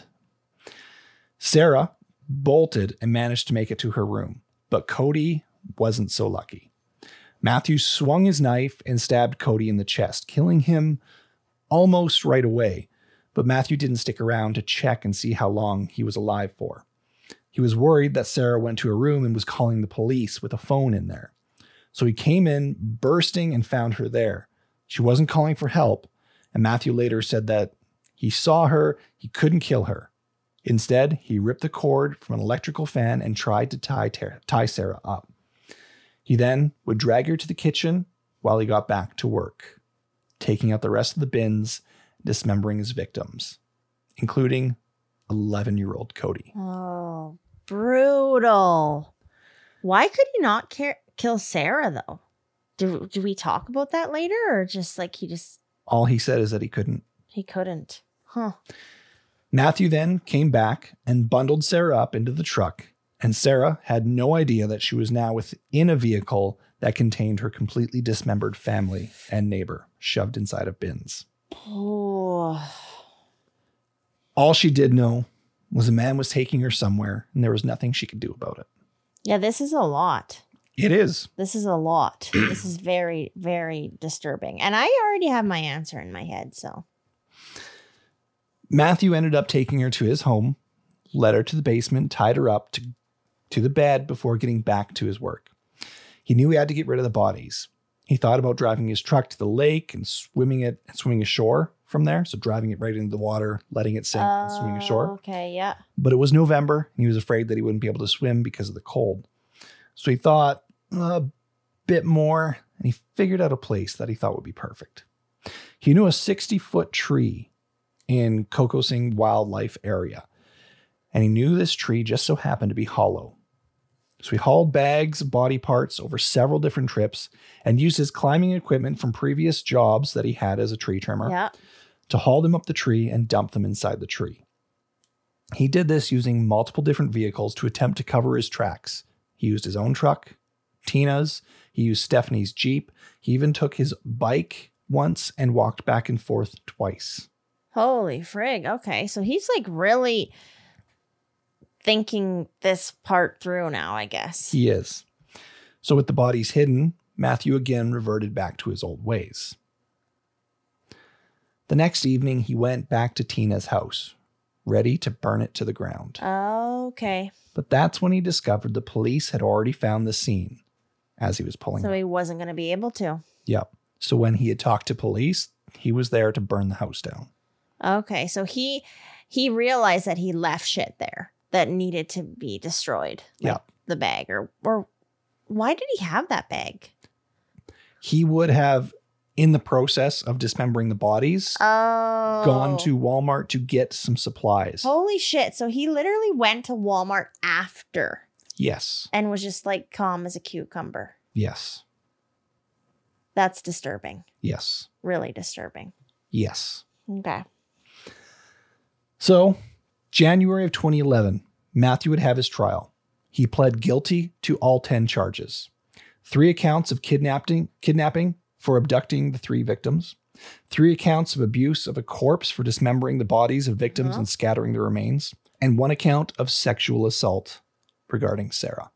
Sarah bolted and managed to make it to her room, but Cody wasn't so lucky. Matthew swung his knife and stabbed Cody in the chest, killing him almost right away. But Matthew didn't stick around to check and see how long he was alive for. He was worried that Sarah went to her room and was calling the police with a phone in there. So he came in bursting and found her there. She wasn't calling for help, and Matthew later said that he saw her, he couldn't kill her. Instead, he ripped the cord from an electrical fan and tried to tie, Tara- tie Sarah up. He then would drag her to the kitchen while he got back to work, taking out the rest of the bins, dismembering his victims, including 11 year old Cody. Oh, brutal. Why could he not care- kill Sarah though? Do do we talk about that later or just like he just All he said is that he couldn't. he couldn't? Huh. Matthew then came back and bundled Sarah up into the truck, and Sarah had no idea that she was now within a vehicle that contained her completely dismembered family and neighbor shoved inside of bins. Oh. All she did know was a man was taking her somewhere, and there was nothing she could do about it. Yeah, this is a lot. It is. This is a lot. this is very, very disturbing. And I already have my answer in my head. So, Matthew ended up taking her to his home, led her to the basement, tied her up to, to the bed before getting back to his work. He knew he had to get rid of the bodies. He thought about driving his truck to the lake and swimming it swimming ashore from there. So driving it right into the water, letting it sink and swimming ashore. Oh, okay, yeah. But it was November and he was afraid that he wouldn't be able to swim because of the cold. So he thought a bit more and he figured out a place that he thought would be perfect. He knew a 60 foot tree in Kokosing Wildlife Area. And he knew this tree just so happened to be hollow. So he hauled bags of body parts over several different trips and used his climbing equipment from previous jobs that he had as a tree trimmer Yeah. To haul them up the tree and dump them inside the tree. He did this using multiple different vehicles to attempt to cover his tracks. He used his own truck, Tina's, he used Stephanie's Jeep. He even took his bike once and walked back and forth twice. Holy frig. Okay. So he's like really thinking this part through now, I guess. He is. So, with the bodies hidden, Matthew again reverted back to his old ways. The next evening, he went back to Tina's house, ready to burn it to the ground. Okay. But that's when he discovered the police had already found the scene as he was pulling So he wasn't going to be able to. Yep. So, when he had talked to police, he was there to burn the house down. Okay. So he he realized that he left shit there that needed to be destroyed. Like Yeah. The bag or or why did he have that bag? He would have, in the process of dismembering the bodies, Oh. gone to oh. Walmart to get some supplies. Holy shit. So he literally went to Walmart after Yes. and was just like calm as a cucumber. Yes. That's disturbing. Yes. Really disturbing. Yes. Okay. So, January of 2011, Matthew would have his trial. He pled guilty to all 10 charges. Three accounts of kidnapping, kidnapping for abducting the three victims, three accounts of abuse of a corpse for dismembering the bodies of victims Uh-huh. and scattering the remains, and one account of sexual assault regarding Sarah.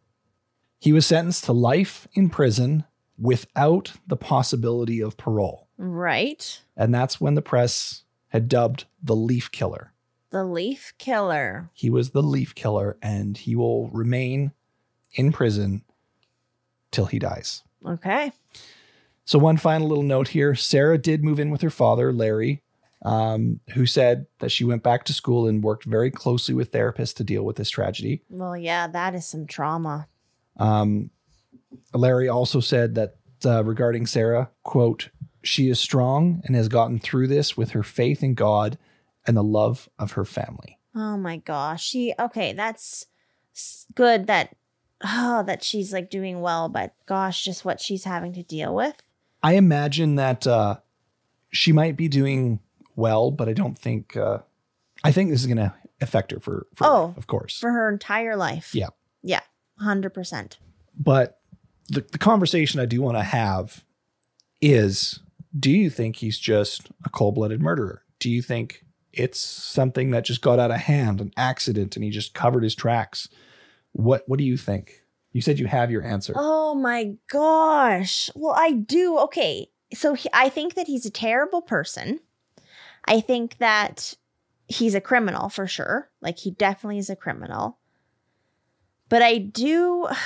He was sentenced to life in prison without the possibility of parole. Right. And that's when the press had dubbed the Leaf Killer. The leaf killer. He was the leaf killer and he will remain in prison till he dies. Okay. So, one final little note here Sarah did move in with her father, Larry, um, who said that she went back to school and worked very closely with therapists to deal with this tragedy. Well, yeah, that is some trauma. Um, Larry also said that uh, regarding Sarah, quote, she is strong and has gotten through this with her faith in God and the love of her family. Oh my gosh. She okay, that's good that oh that she's like doing well, but gosh, just what she's having to deal with. I imagine that uh, she might be doing well, but I don't think. Uh, I think this is going to affect her for, for Oh, life, of course. For her entire life. Yeah. Yeah. Hundred percent. but the, the conversation I do want to have is: Do you think he's just a cold-blooded murderer? Do you think it's something that just got out of hand, an accident, and he just covered his tracks? What What do you think? You said you have your answer. Oh my gosh. Well, I do. Okay. So he, I think that he's a terrible person. I think that he's a criminal for sure. Like he definitely is a criminal. But I do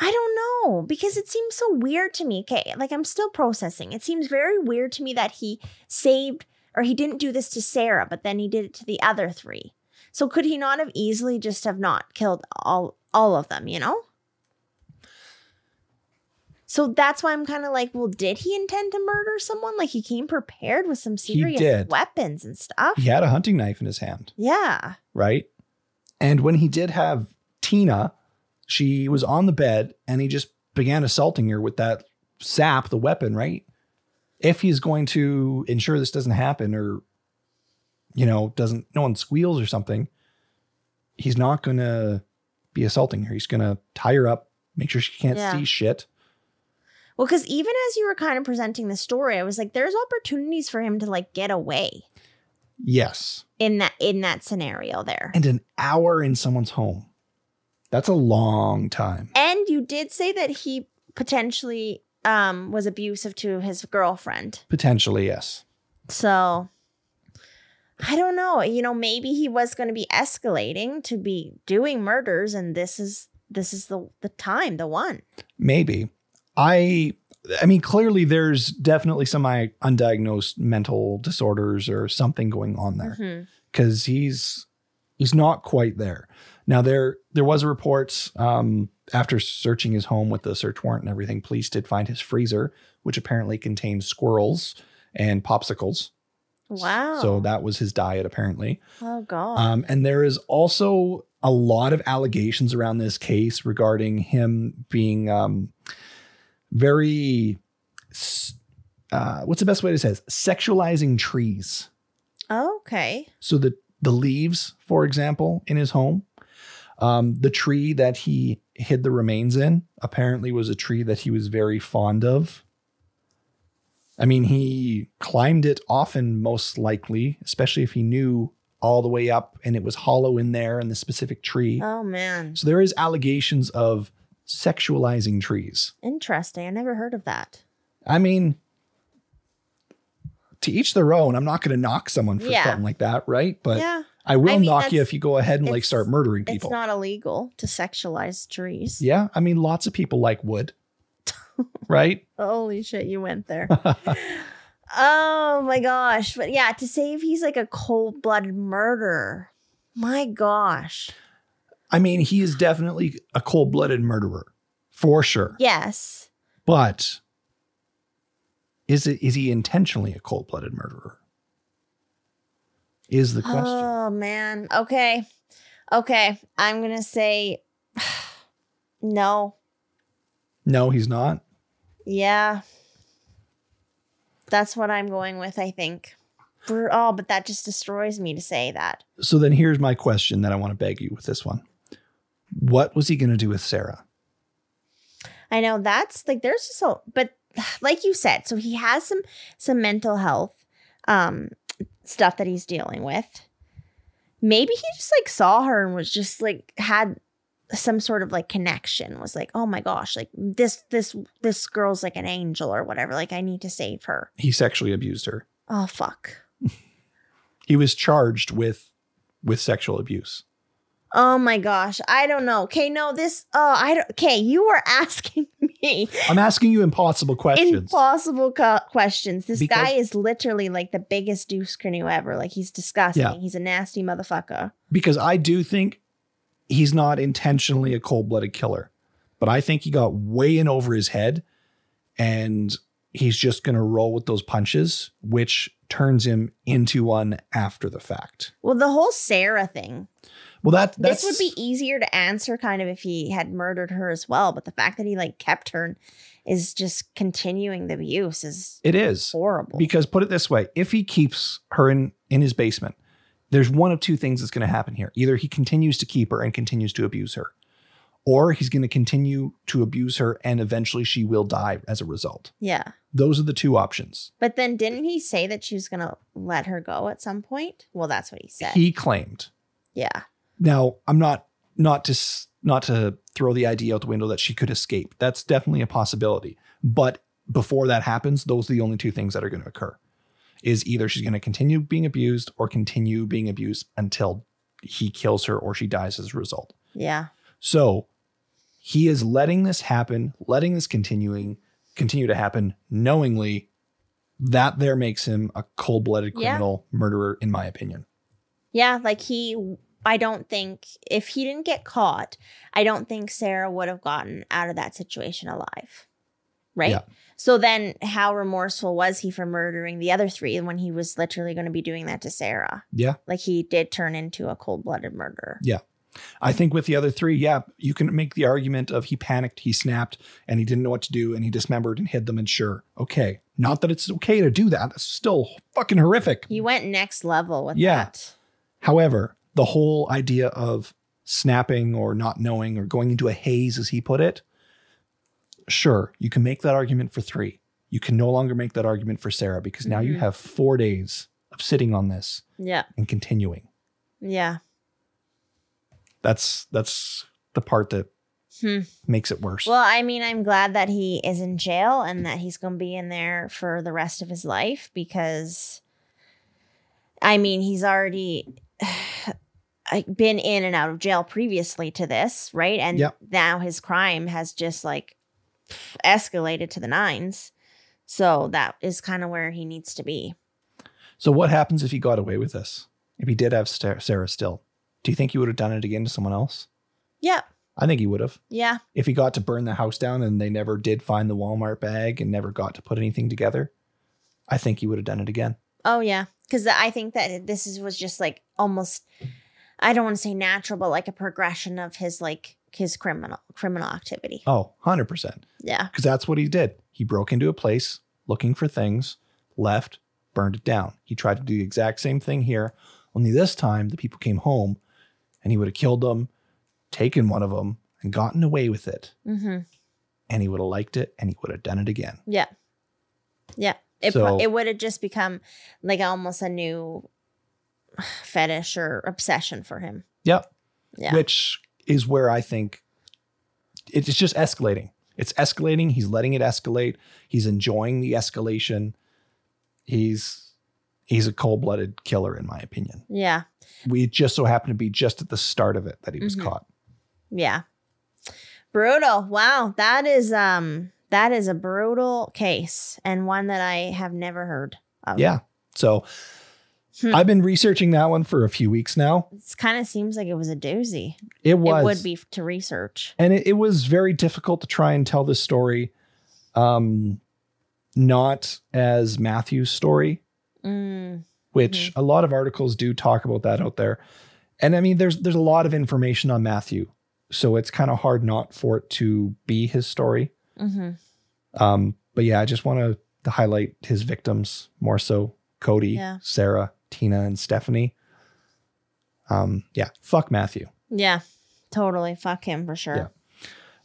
I don't know because it seems so weird to me. Okay, like I'm still processing. It seems very weird to me that he saved or he didn't do this to Sarah, but then he did it to the other three. So could he not have easily just have not killed all all of them, you know? So that's why I'm kind of like, well, did he intend to murder someone? Like he came prepared with some serious weapons and stuff. He had a hunting knife in his hand. Yeah. right? And when he did have Tina, she was on the bed and he just began assaulting her with that sap, the weapon, right? If he's going to ensure this doesn't happen or, you know, doesn't, no one squeals or something, he's not going to be assaulting her. He's going to tie her up, make sure she can't Yeah. see shit. Well, because even as you were kind of presenting the story, I was like, there's opportunities for him to like get away Yes. in that in that scenario there. And an hour in someone's home. That's a long time. And you did say that he potentially um was abusive to his girlfriend. Potentially, yes. So I don't know. You know, maybe he was going to be escalating to be doing murders and this is this is the the time, the one. Maybe. I I mean clearly there's definitely some undiagnosed mental disorders or something going on there Mhm. cuz he's he's not quite there. Now there there was reports um after searching his home with the search warrant and everything police did find his freezer which apparently contained squirrels and popsicles. Wow. So that was his diet apparently. Oh god. Um, and there is also a lot of allegations around this case regarding him being um, very, uh, what's the best way to say this? Sexualizing trees. Okay. So the the leaves, for example, in his home, um, the tree that he hid the remains in apparently was a tree that he was very fond of. I mean, he climbed it often, most likely, especially if he knew all the way up and it was hollow in there in the specific tree. Oh man. So there is allegations of sexualizing trees. Interesting. I never heard of that. I mean, to each their own. I'm not going to knock someone for Yeah. something like that, right? But yeah. I will I mean, knock you if you go ahead and like start murdering people. It's not illegal to sexualize trees. yeah, I mean, lots of people like wood, right? Holy shit, you went there. oh my gosh. But yeah, to say if he's like a cold blooded murderer. My gosh. I mean, he is definitely a cold blooded murderer for sure. Yes. But is it is he intentionally a cold blooded murderer? Is the question. Oh man. Okay. Okay. I'm gonna say no. No, he's not. Yeah. That's what I'm going with, I think. Oh, but that just destroys me to say that. So then here's my question that I want to beg you with this one. What was he going to do with Sarah? I know that's like there's just so but like you said, so he has some some mental health um stuff that he's dealing with. Maybe he just like saw her and was just like had some sort of like connection was like oh my gosh like this this this girl's like an angel or whatever like i need to save her He sexually abused her. oh fuck He was charged with with sexual abuse. oh my gosh i don't know okay no this oh i don't okay you were asking me I'm asking you impossible questions. Impossible co- questions. This Because- guy is literally like the biggest douche canoe ever. Like he's disgusting. Yeah. He's a nasty motherfucker. because I do think he's not intentionally a cold-blooded killer, but I think he got way in over his head and he's just going to roll with those punches, which turns him into one after the fact. Well, the whole Sarah thing. Well, that that's this would be easier to answer kind of if he had murdered her as well. But the fact that he like kept her and is just continuing the abuse is it is horrible. because put it this way, if he keeps her in in his basement, there's one of two things that's going to happen here. Either he continues to keep her and continues to abuse her, or he's going to continue to abuse her and eventually she will die as a result. yeah. Those are the two options. But then didn't he say that she was gonna let her go at some point? Well, that's what he said. He claimed. yeah. Now, I'm not not to not to throw the idea out the window that she could escape. That's definitely a possibility. But before that happens, those are the only two things that are going to occur. Is either she's going to continue being abused or continue being abused until he kills her or she dies as a result. Yeah. So he is letting this happen, letting this continuing continue to happen knowingly. That there makes him a cold-blooded Yeah. criminal murderer, in my opinion. Yeah, like he I don't think if he didn't get caught, I don't think Sarah would have gotten out of that situation alive. Right? Yeah. So then how remorseful was he for murdering the other three when he was literally going to be doing that to Sarah? Yeah. Like he did turn into a cold-blooded murderer. Yeah. I think with the other three, yeah, you can make the argument of he panicked, he snapped, and he didn't know what to do, and he dismembered and hid them. And sure, okay, not that it's okay to do that. That's still fucking horrific. He went next level with Yeah. that. However, the whole idea of snapping or not knowing or going into a haze, as he put it, sure, you can make that argument for three. You can no longer make that argument for Sarah because now you Mhm. have four days of sitting on this Yeah. and continuing. Yeah. That's that's the part that Hmm. makes it worse. Well, I mean, I'm glad that he is in jail and that he's going to be in there for the rest of his life because, I mean, he's already been in and out of jail previously to this, right? And Yep. now his crime has just like escalated to the nines. So that is kind of where he needs to be. So what happens if he got away with this? If he did have Sarah still, do you think he would have done it again to someone else? Yeah. I think he would have. Yeah. If he got to burn the house down and they never did find the Walmart bag and never got to put anything together, I think he would have done it again. Oh yeah, because I think that this is was just like almost. I don't want to say natural, but like a progression of his like his criminal criminal activity. Oh, 100%. Yeah. Because that's what he did. He broke into a place looking for things, left, burned it down. He tried to do the exact same thing here, only this time the people came home and he would have killed them, taken one of them, and gotten away with it. Mm-hmm. And he would have liked it and he would have done it again. Yeah. Yeah. It So- pro- it would have just become like almost a new fetish or obsession for him. Yep. Yeah. Which is where I think it's just escalating. It's escalating. He's letting it escalate. He's enjoying the escalation. He's he's a cold-blooded killer, in my opinion. yeah. We just so happened to be just at the start of it that he was Mhm. caught. Yeah. Brutal. Wow. That is um that is a brutal case and one that I have never heard of. Yeah. So Hmm. I've been researching that one for a few weeks now. It kind of seems like it was a doozy. It was It would be to research. and it, it was very difficult to try and tell this story um not as Matthew's story, Mm, which a lot of articles do talk about that out there. And I mean there's there's a lot of information on Matthew. So it's kind of hard not for it to be his story. hmm Um but yeah, I just want to to highlight his victims more so Cody, Yeah. Sarah, Tina and Stephanie. Um yeah, fuck Matthew. Yeah. Totally. Fuck him for sure. Yeah.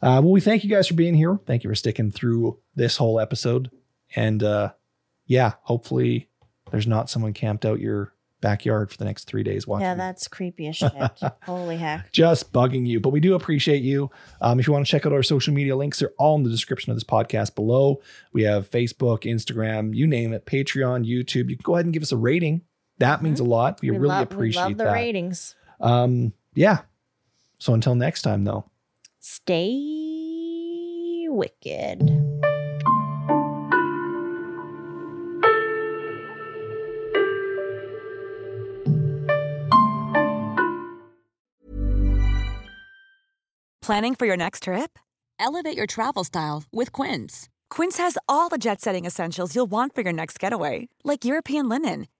Uh, well, we thank you guys for being here. Thank you for sticking through this whole episode. And uh, yeah, hopefully there's not someone camped out your backyard for the next three days watching. Yeah, that's creepy as shit. Holy heck. just bugging you. But we do appreciate you. Um, if you want to check out our social media links, they're all in the description of this podcast below. We have Facebook, Instagram, you name it, Patreon, YouTube. You can go ahead and give us a rating. That means a lot. We, Mm-hmm. We really love, we appreciate love the that. ratings. Um, yeah. So until next time, though. Stay wicked. Planning for your next trip? Elevate your travel style with Quince. Quince has all the jet setting essentials you'll want for your next getaway, like European linen,